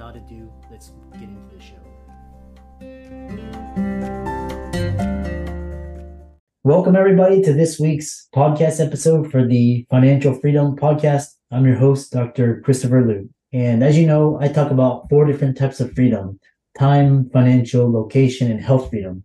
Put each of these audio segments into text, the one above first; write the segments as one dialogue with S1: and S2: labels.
S1: Without ado, let's get into the show. Welcome, everybody, to this week's podcast episode for the Financial Freedom Podcast. I'm your host, Dr. Christopher Liu. And as you know, I talk about four different types of freedom time, financial, location, and health freedom.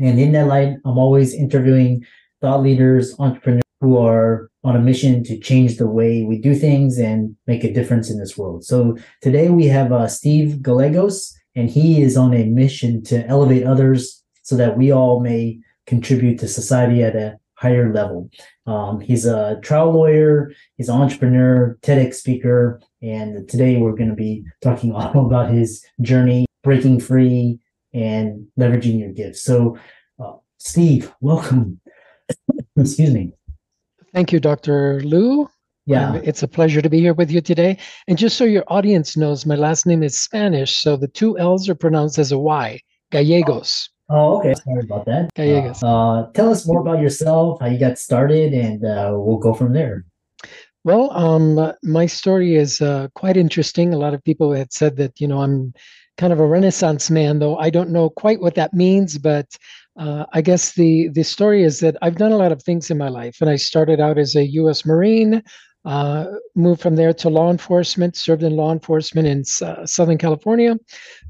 S1: And in that light, I'm always interviewing thought leaders, entrepreneurs who are on a mission to change the way we do things and make a difference in this world. So today we have uh, Steve Gallegos, and he is on a mission to elevate others so that we all may contribute to society at a higher level. Um, he's a trial lawyer, he's an entrepreneur, TEDx speaker, and today we're going to be talking all about his journey breaking free and leveraging your gifts. So, uh, Steve, welcome. Excuse me.
S2: Thank you, Dr. Liu.
S1: Yeah.
S2: Um, it's a pleasure to be here with you today. And just so your audience knows, my last name is Spanish, so the two L's are pronounced as a Y, Gallegos.
S1: Oh, okay. Sorry about that.
S2: Gallegos.
S1: Uh, tell us more about yourself, how you got started, and uh, we'll go from there.
S2: Well, um, my story is uh, quite interesting. A lot of people had said that, you know, I'm kind of a Renaissance man, though I don't know quite what that means. But uh, I guess the the story is that I've done a lot of things in my life, and I started out as a U.S. Marine. Uh, moved from there to law enforcement, served in law enforcement in uh, Southern California.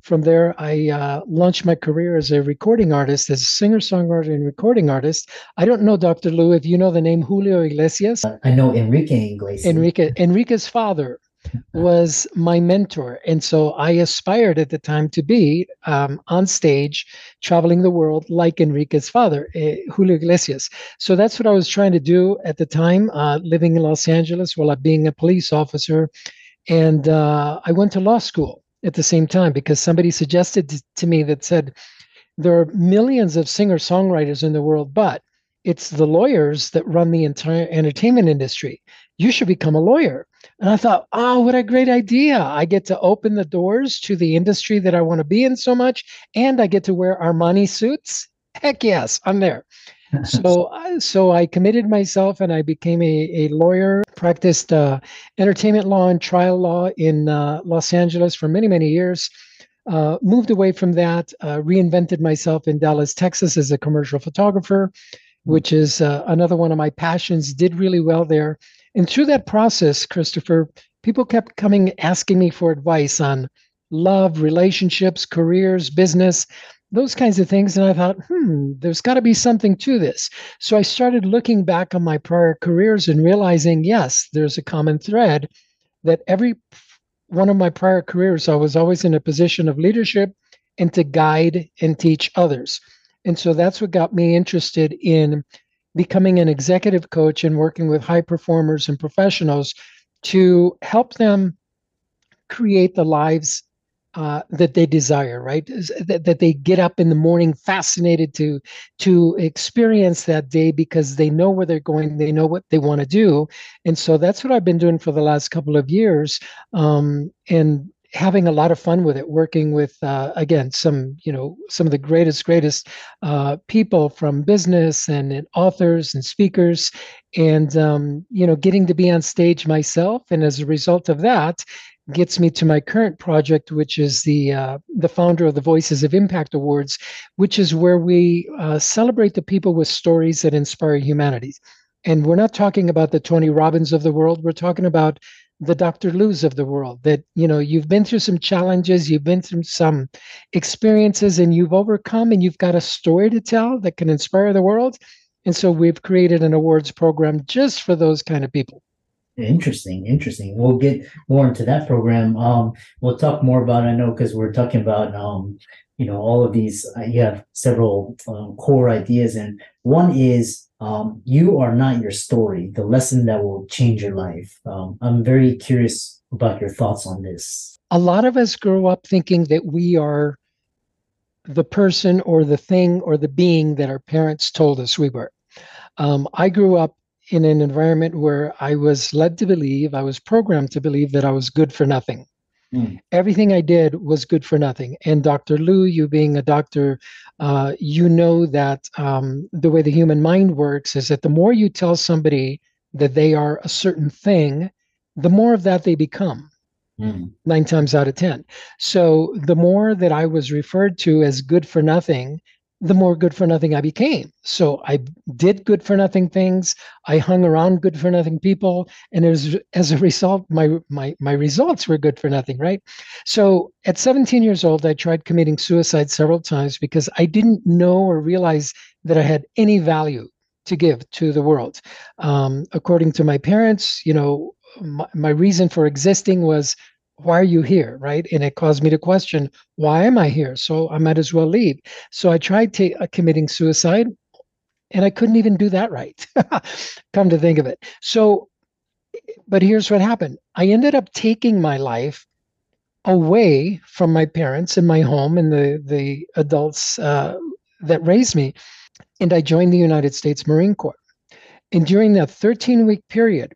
S2: From there, I uh, launched my career as a recording artist, as a singer, songwriter, and recording artist. I don't know, Dr. Liu, if you know the name Julio Iglesias.
S1: I know Enrique Iglesias.
S2: Enrique, Enrique's father was my mentor. And so I aspired at the time to be um, on stage, traveling the world like Enrique's father, uh, Julio Iglesias. So that's what I was trying to do at the time, uh, living in Los Angeles while I'm being a police officer. And uh, I went to law school at the same time because somebody suggested to me that said, there are millions of singer songwriters in the world, but it's the lawyers that run the entire entertainment industry. You should become a lawyer. And I thought, oh, what a great idea. I get to open the doors to the industry that I want to be in so much, and I get to wear Armani suits. Heck yes, I'm there. so, so I committed myself and I became a, a lawyer, practiced uh, entertainment law and trial law in uh, Los Angeles for many, many years. Uh, moved away from that, uh, reinvented myself in Dallas, Texas as a commercial photographer, which is uh, another one of my passions. Did really well there. And through that process, Christopher, people kept coming asking me for advice on love, relationships, careers, business, those kinds of things. And I thought, hmm, there's got to be something to this. So I started looking back on my prior careers and realizing, yes, there's a common thread that every one of my prior careers, I was always in a position of leadership and to guide and teach others. And so that's what got me interested in becoming an executive coach and working with high performers and professionals to help them create the lives uh, that they desire, right? That, that they get up in the morning fascinated to to experience that day because they know where they're going, they know what they want to do, and so that's what I've been doing for the last couple of years. Um, and having a lot of fun with it working with uh, again some you know some of the greatest greatest uh, people from business and, and, authors and speakers. And um, you know getting to be on stage myself and as a result of that gets me to my current project which is the uh, the founder of the voices of impact awards which is where we uh, celebrate the people with stories that inspire humanity and we're not talking about the tony robbins of the world we're talking about the Dr. Lius of the world that you know you've been through some challenges, you've been through some experiences, and you've overcome, and you've got a story to tell that can inspire the world. And so we've created an awards program just for those kind of people.
S1: Interesting, interesting. We'll get more into that program. Um, we'll talk more about. I know because we're talking about um, you know all of these. Uh, you have several um, core ideas, and one is um, you are not your story, the lesson that will change your life. Um, I'm very curious about your thoughts on this.
S2: A lot of us grow up thinking that we are the person or the thing or the being that our parents told us we were. Um, I grew up in an environment where I was led to believe, I was programmed to believe that I was good for nothing. Mm. Everything I did was good for nothing. And Dr. Liu, you being a doctor, uh, you know that um, the way the human mind works is that the more you tell somebody that they are a certain thing, the more of that they become. Mm. Nine times out of 10. So the more that I was referred to as good for nothing, the more good for nothing I became. So I did good for nothing things. I hung around good for nothing people, and as as a result, my my my results were good for nothing. Right. So at 17 years old, I tried committing suicide several times because I didn't know or realize that I had any value to give to the world. Um, according to my parents, you know, my, my reason for existing was why are you here right? And it caused me to question why am i here? So i might as well leave. So i tried to, uh, committing suicide and i couldn't even do that right come to think of it. So but here's what happened. I ended up taking my life away from my parents and my home and the the adults uh, that raised me and i joined the united states marine corps. And during that 13 week period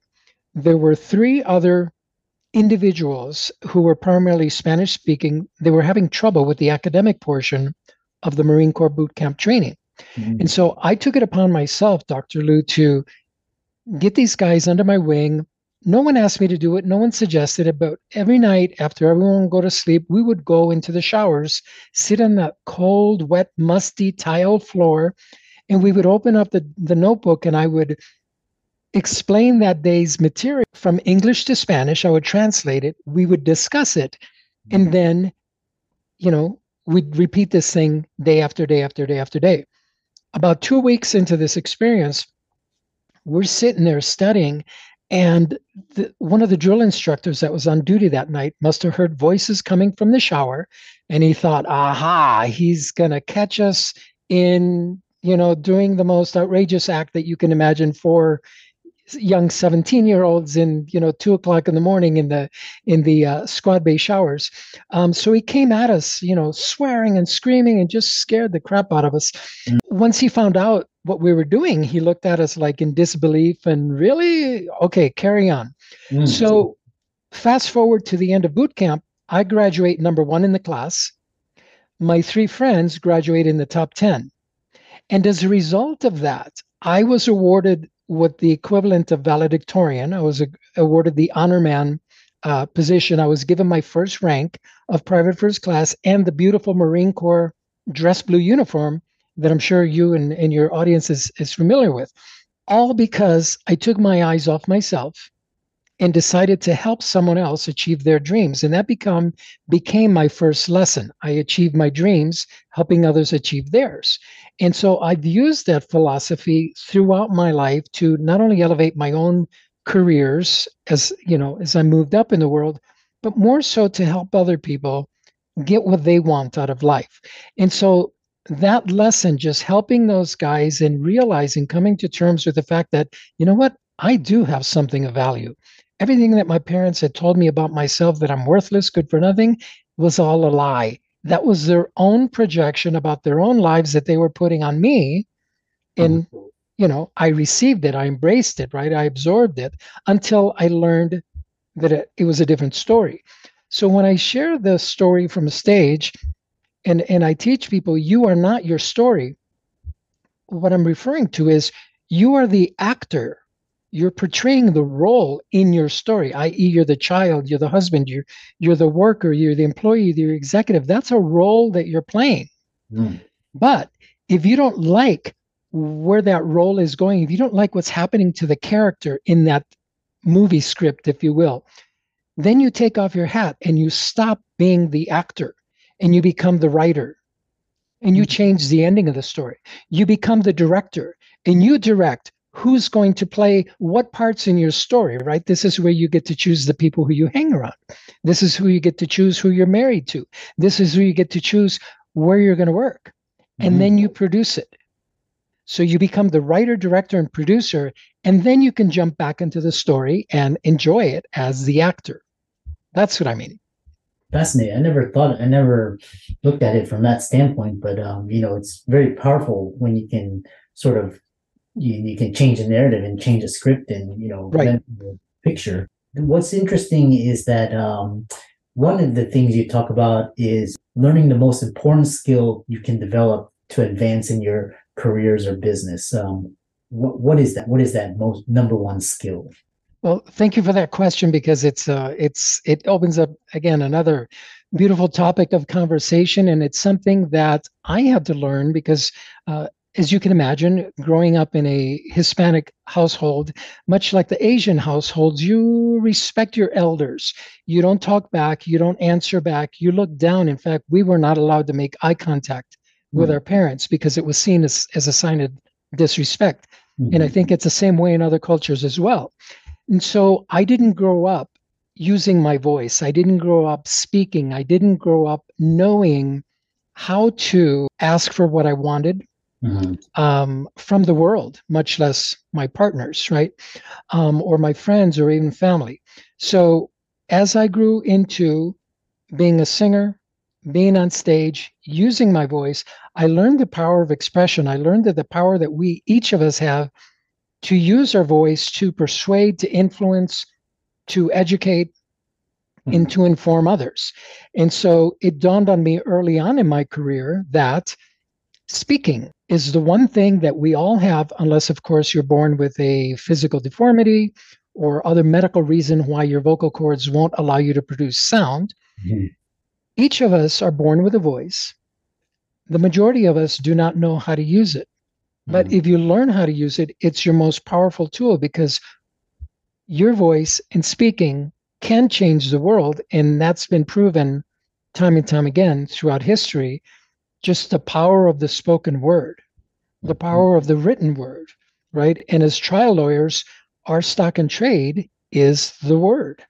S2: there were three other individuals who were primarily Spanish speaking, they were having trouble with the academic portion of the Marine Corps boot camp training. Mm-hmm. And so I took it upon myself, Dr. Liu, to get these guys under my wing. No one asked me to do it. No one suggested it. But every night after everyone would go to sleep, we would go into the showers, sit on that cold, wet, musty tile floor, and we would open up the, the notebook and I would explain that day's material from English to Spanish. I would translate it. We would discuss it. And mm-hmm. then, you know, we'd repeat this thing day after day after day after day. About two weeks into this experience, we're sitting there studying. And the, one of the drill instructors that was on duty that night must have heard voices coming from the shower. And he thought, aha, he's going to catch us in you know doing the most outrageous act that you can imagine for young 17 year olds in you know two o'clock in the morning in the in the uh, squad bay showers. Um, so he came at us you know swearing and screaming and just scared the crap out of us. Mm. once he found out what we were doing he looked at us like in disbelief and really? Okay carry on. Mm. so fast forward to the end of boot camp i graduate number one in the class. My three friends graduate in the top 10 and as a result of that i was awarded what the equivalent of valedictorian. I was awarded the honor man uh, position. I was given my first rank of private first class and the beautiful Marine Corps dress blue uniform that I'm sure you and, and your audience is, is familiar with. All because I took my eyes off myself and decided to help someone else achieve their dreams. And that become became my first lesson. I achieved my dreams helping others achieve theirs. And so i've used that philosophy throughout my life to not only elevate my own careers as you know as i moved up in the world but more so to help other people get what they want out of life. And so that lesson just helping those guys and realizing coming to terms with the fact that you know what? I do have something of value everything that my parents had told me about myself that I'm worthless, good for nothing, was all a lie. That was their own projection about their own lives that they were putting on me. And, mm-hmm. you know, I received it, I embraced it, right? I absorbed it until I learned that it, it was a different story. So when I share the story from a stage and, and I teach people, you are not your story, what I'm referring to is you are the actor you're portraying the role in your story i.e you're the child you're the husband you're you're the worker you're the employee you're the executive that's a role that you're playing mm. but if you don't like where that role is going if you don't like what's happening to the character in that movie script if you will then you take off your hat and you stop being the actor and you become the writer and you hmm. change the ending of the story you become the director and you direct who's going to play what parts in your story, right? This is where you get to choose the people who you hang around. This is who you get to choose who you're married to. This is who you get to choose where you're going to work. And mm-hmm. then you produce it. So you become the writer, director, and producer, and then you can jump back into the story and enjoy it as the actor. That's what I mean.
S1: Fascinating. I never thought, I never looked at it from that standpoint, but um, you know, it's very powerful when you can sort of you, you can change the narrative and change the script and you know
S2: right.
S1: picture. What's interesting is that um, one of the things you talk about is learning the most important skill you can develop to advance in your careers or business. Um, what, what is that? What is that most number one skill?
S2: Well, thank you for that question because it's uh, it's it opens up again another beautiful topic of conversation, and it's something that I had to learn because uh, as you can imagine, growing up in a Hispanic household, much like the Asian households, you respect your elders. You don't talk back, you don't answer back, you look down. In fact, we were not allowed to make eye contact mm-hmm. with hmm. our parents because it was seen as, as a sign of disrespect. Mm-hmm. And I think it's the same way in other cultures as well. And so I didn't grow up using my voice. I didn't grow up speaking. I didn't grow up knowing how to ask for what I wanted, mm-hmm. um, from the world, much less my partners, right? Um, or my friends or even family. So as I grew into being a singer, being on stage, using my voice, I learned the power of expression. I learned that the power that we, each of us, have to use our voice to persuade, to influence, to educate, mm-hmm. and to inform others. And so it dawned on me early on in my career that speaking is the one thing that we all have, unless, of course, you're born with a physical deformity or other medical reason why your vocal cords won't allow you to produce sound. Mm-hmm. Each of us are born with a voice. The majority of us do not know how to use it. But mm-hmm. if you learn how to use it, it's your most powerful tool because your voice and speaking can change the world. And that's been proven time and time again throughout history just the power of the spoken word, the mm-hmm. power of the written word, right? And as trial lawyers, our stock and trade is the word,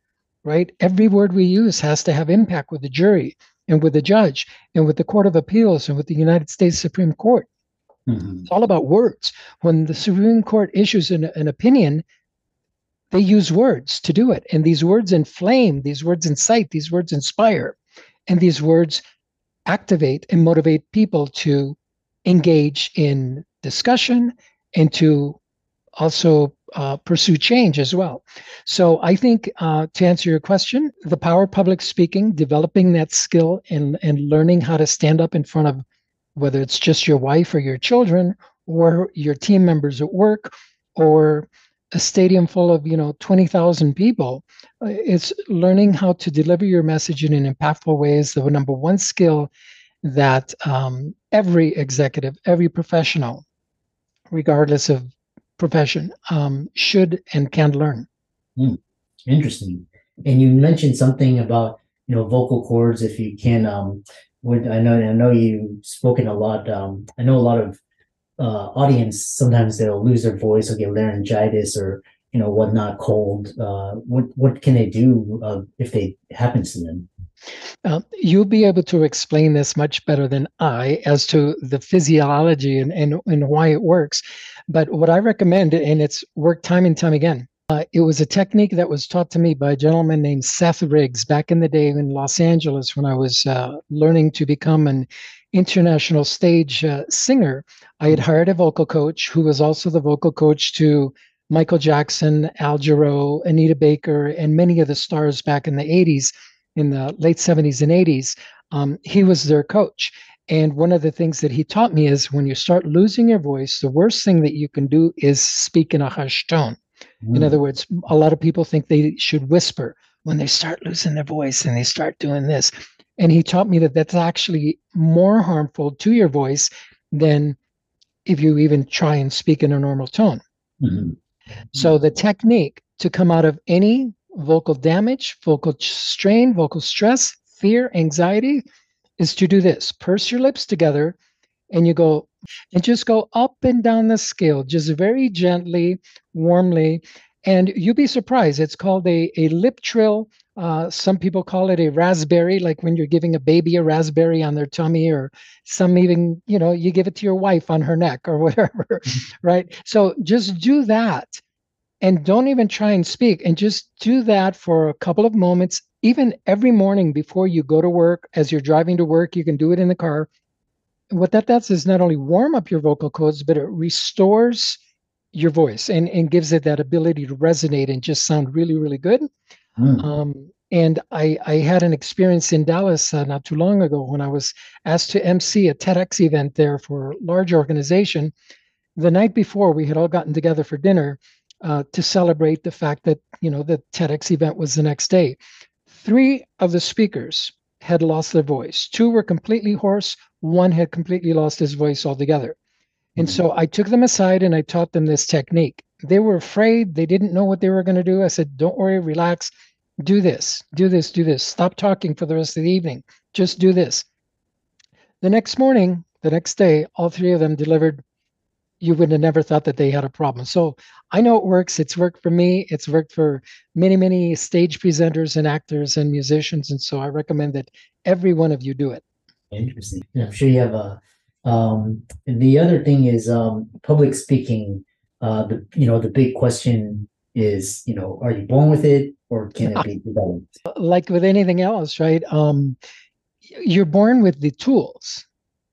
S2: right? Every word we use has to have impact with the jury and with the judge and with the Court of Appeals and with the United States Supreme Court. Mm-hmm. It's all about words. When the Supreme Court issues an, an opinion, they use words to do it. And these words inflame, these words incite, these words inspire, and these words activate and motivate people to engage in discussion and to also uh, pursue change as well. So I think uh, to answer your question, the power of public speaking, developing that skill and, and learning how to stand up in front of whether it's just your wife or your children or your team members at work or a stadium full of you know 20,000 people uh, it's learning how to deliver your message in an impactful way is the number one skill that um, every executive every professional regardless of profession um, should and can learn.
S1: Mm, interesting. And you mentioned something about you know vocal cords if you can um would i know i know you've spoken a lot um i know a lot of uh, audience, sometimes they'll lose their voice or get laryngitis or you know whatnot, cold. Uh, what what can they do uh, if they happens to them?
S2: Uh, you'll be able to explain this much better than I as to the physiology and, and, and why it works. But what I recommend, and it's worked time and time again, uh, it was a technique that was taught to me by a gentleman named Seth Riggs back in the day in Los Angeles when I was uh, learning to become an international stage uh, singer. I had hired a vocal coach who was also the vocal coach to Michael Jackson, Al Jarreau, Anita Baker, and many of the stars back in the 80s, in the late 70s and 80s. Um, he was their coach. And one of the things that he taught me is when you start losing your voice, the worst thing that you can do is speak in a hushed tone. Mm. In other words, a lot of people think they should whisper when they start losing their voice and they start doing this. And he taught me that that's actually more harmful to your voice than if you even try and speak in a normal tone. Mm-hmm. So the technique to come out of any vocal damage, vocal strain, vocal stress, fear, anxiety is to do this. Purse your lips together and you go and just go up and down the scale, just very gently, warmly. And you'll be surprised. It's called a, a lip trill uh, some people call it a raspberry, like when you're giving a baby a raspberry on their tummy, or some even, you know, you give it to your wife on her neck or whatever, right? So just do that and don't even try and speak and just do that for a couple of moments even every morning before you go to work as you're driving to work you can do it in the car what that does is not only warm up your vocal cords but it restores your voice and, and gives it that ability to resonate and just sound really really good mm. um, and I, I had an experience in Dallas uh, not too long ago when I was asked to MC a TEDx event there for a large organization. The night before, we had all gotten together for dinner uh, to celebrate the fact that you know the TEDx event was the next day. Three of the speakers had lost their voice. Two were completely hoarse. One had completely lost his voice altogether. And mm-hmm. so I took them aside and I taught them this technique. They were afraid. They didn't know what they were going to do. I said, "Don't worry, relax do this, do this, do this. Stop talking for the rest of the evening. Just do this. The next morning, the next day, all three of them delivered. You would have never thought that they had a problem. So I know it works. It's worked for me. It's worked for many, many stage presenters and actors and musicians. And so I recommend that every one of you do it.
S1: Interesting. I'm sure you have a. Um, the other thing is um, public speaking. Uh, the you know the big question is you know are you born with it or can it be developed?
S2: Like with anything else, right? Um, you're born with the tools,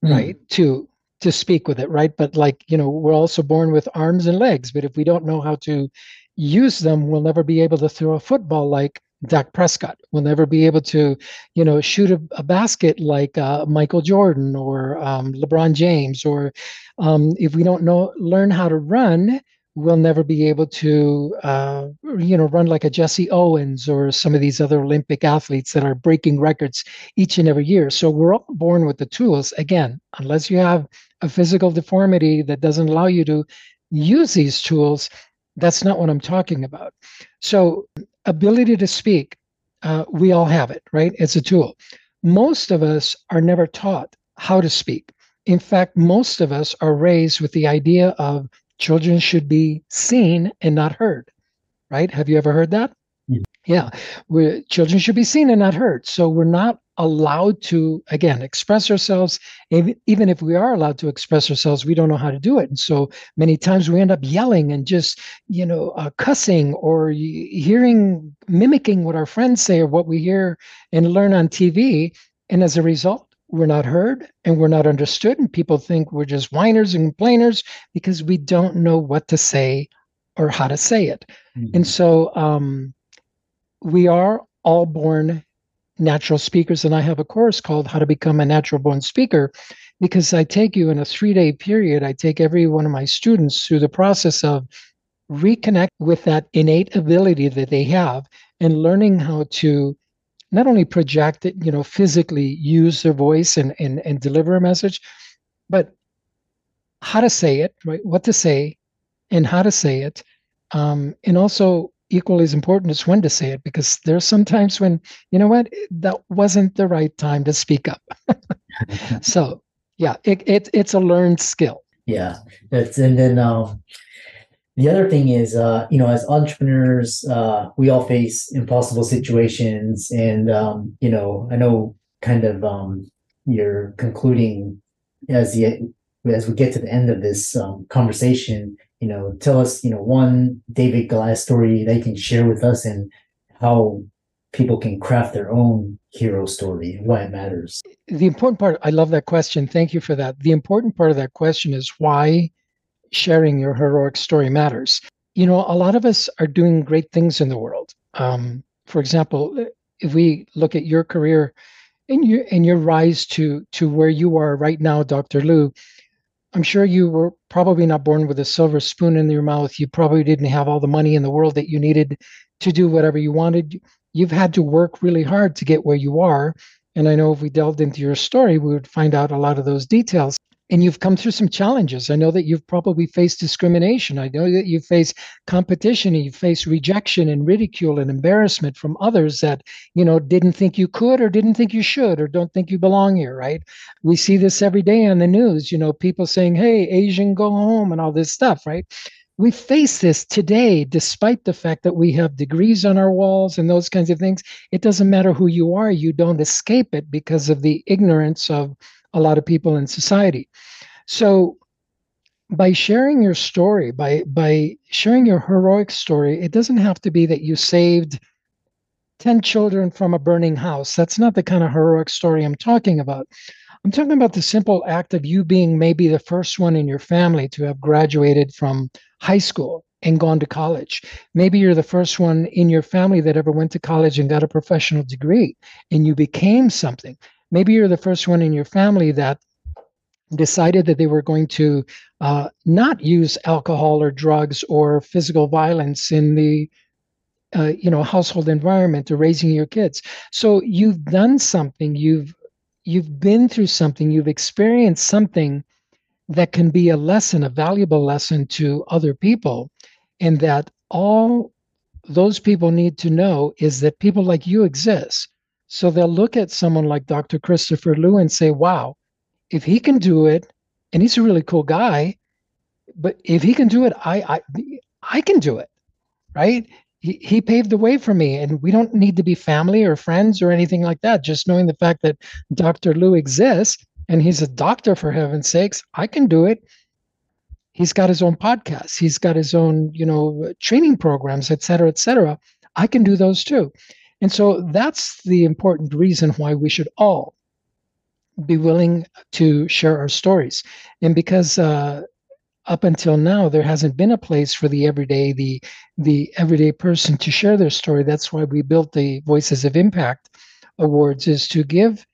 S2: mm. right, to to speak with it, right? But like you know, we're also born with arms and legs. But if we don't know how to use them, we'll never be able to throw a football like Dak Prescott. We'll never be able to, you know, shoot a, a basket like uh, Michael Jordan or um, LeBron James. Or um, if we don't know, learn how to run, we'll never be able to, uh, you know, run like a Jesse Owens or some of these other Olympic athletes that are breaking records each and every year. So we're all born with the tools. Again, unless you have a physical deformity that doesn't allow you to use these tools, that's not what I'm talking about. So, ability to speak, uh, we all have it, right? It's a tool. Most of us are never taught how to speak. In fact, most of us are raised with the idea of children should be seen and not heard right have you ever heard that. Yeah we're, children should be seen and not heard. So we're not allowed to again express ourselves. Even if we are allowed to express ourselves we don't know how to do it. And so many times we end up yelling and just you know uh, cussing or hearing mimicking what our friends say or what we hear and learn on tv and as a result we're not heard and we're not understood. And people think we're just whiners and complainers because we don't know what to say or how to say it. Mm-hmm. and so um, we are all born natural speakers and i have a course called how to become a natural born speaker because i take you in a three day period i take every one of my students through the process of reconnect with that innate ability that they have and learning how to not only project it, you know, physically use their voice and, and, and deliver a message, but how to say it, right? What to say and how to say it. Um, and also equally as important is when to say it, because there's sometimes when, you know what, that wasn't the right time to speak up. so yeah, it, it, it's a learned skill.
S1: Yeah. That's, and then, um, the other thing is, uh, you know, as entrepreneurs, uh, we all face impossible situations, and um, you know, I know kind of um, you're concluding as the as we get to the end of this um, conversation. You know, tell us, you know, one David Goliath story you can share with us, and how people can craft their own hero story why it matters.
S2: The important part, I love that question. Thank you for that. The important part of that question is why sharing your heroic story matters. You know, a lot of us are doing great things in the world. Um, for example, if we look at your career and your and your rise to to where you are right now, Dr. Liu, I'm sure you were probably not born with a silver spoon in your mouth. You probably didn't have all the money in the world that you needed to do whatever you wanted. You've had to work really hard to get where you are. And I know if we delved into your story, we would find out a lot of those details and you've come through some challenges. I know that you've probably faced discrimination. I know that you face competition and you face rejection and ridicule and embarrassment from others that, you know, didn't think you could or didn't think you should or don't think you belong here, right? We see this every day on the news, you know, people saying, hey, Asian, go home and all this stuff, right? We face this today, despite the fact that we have degrees on our walls and those kinds of things. It doesn't matter who you are, you don't escape it because of the ignorance of a lot of people in society. So by sharing your story, by by sharing your heroic story, it doesn't have to be that you saved 10 children from a burning house. That's not the kind of heroic story I'm talking about. I'm talking about the simple act of you being maybe the first one in your family to have graduated from high school and gone to college. Maybe you're the first one in your family that ever went to college and got a professional degree and you became something. Maybe you're the first one in your family that decided that they were going to uh, not use alcohol or drugs or physical violence in the uh, you know household environment or raising your kids so you've done something you've you've been through something, you've experienced something that can be a lesson, a valuable lesson to other people, and that all those people need to know is that people like you exist. So they'll look at someone like Dr. Christopher Liu and say, wow, if he can do it, and he's a really cool guy, but if he can do it, I I I can do it. Right? He, he paved the way for me and we don't need to be family or friends or anything like that. Just knowing the fact that dr liu exists and he's a doctor for heaven's sakes i can do it. He's got his own podcast he's got his own you know training programs et cetera et cetera. I can do those too. And so that's the important reason why we should all be willing to share our stories. And because uh, up until now there hasn't been a place for the everyday the the everyday person to share their story. That's why we built the voices of impact awards is to give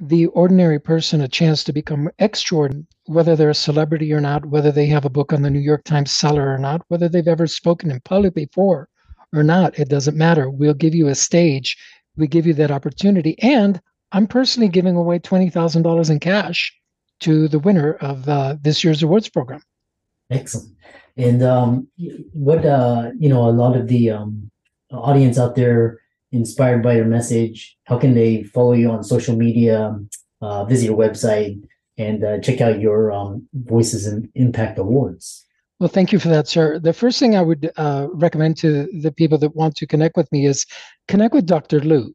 S2: the ordinary person a chance to become extraordinary whether they're a celebrity or not whether they have a book on the new york times seller or not whether they've ever spoken in public before or not it doesn't matter. We'll give you a stage. We give you that opportunity. And i'm personally giving away $20000 in cash to the winner of uh, this year's awards program
S1: Excellent. And um, what uh, you know, a lot of the um, audience out there inspired by your message, how can they follow you on social media, uh, visit your website, and uh, check out your um, Voices and Impact Awards?
S2: Well, thank you for that, sir. The first thing I would uh, recommend to the people that want to connect with me is connect with Dr. Liu,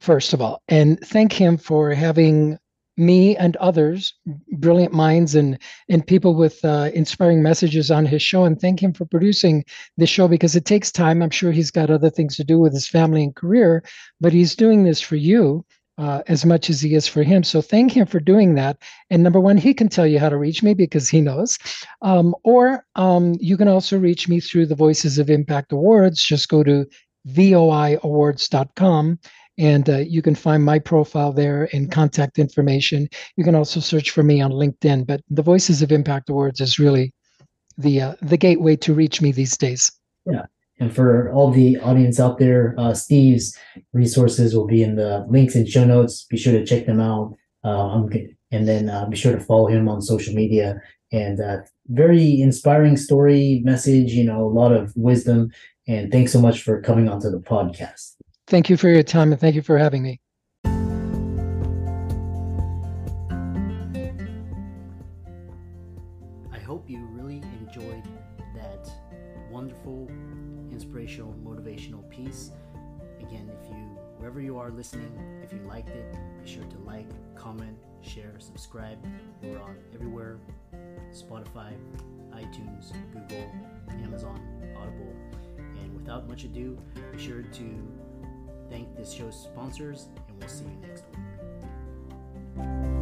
S2: first of all, and thank him for having me and others, brilliant minds and and people with uh, inspiring messages on his show, and thank him for producing this show because it takes time. I'm sure he's got other things to do with his family and career, but he's doing this for you. Uh, as much as he is for him. So thank him for doing that. And number one, he can tell you how to reach me because he knows. Um, or um, you can also reach me through the Voices of Impact Awards. Just go to voiawards.com and uh, you can find my profile there and contact information. You can also search for me on LinkedIn. But the Voices of Impact Awards is really the uh, the gateway to reach me these days.
S1: Yeah, and for all the audience out there, uh, Steve's resources will be in the links and show notes. Be sure to check them out. Uh, and then uh, be sure to follow him on social media. And uh, very inspiring story, message. You know, a lot of wisdom. And thanks so much for coming onto the podcast.
S2: Thank you for your time and thank you for having me.
S1: I hope you really enjoyed that wonderful, inspirational, motivational piece. Again, if you, wherever you are listening, if you liked it, be sure to like, comment, share, subscribe. We're on everywhere Spotify, iTunes, Google, Amazon, Audible. And without much ado, be sure to Thank this show's sponsors, and we'll see you next week.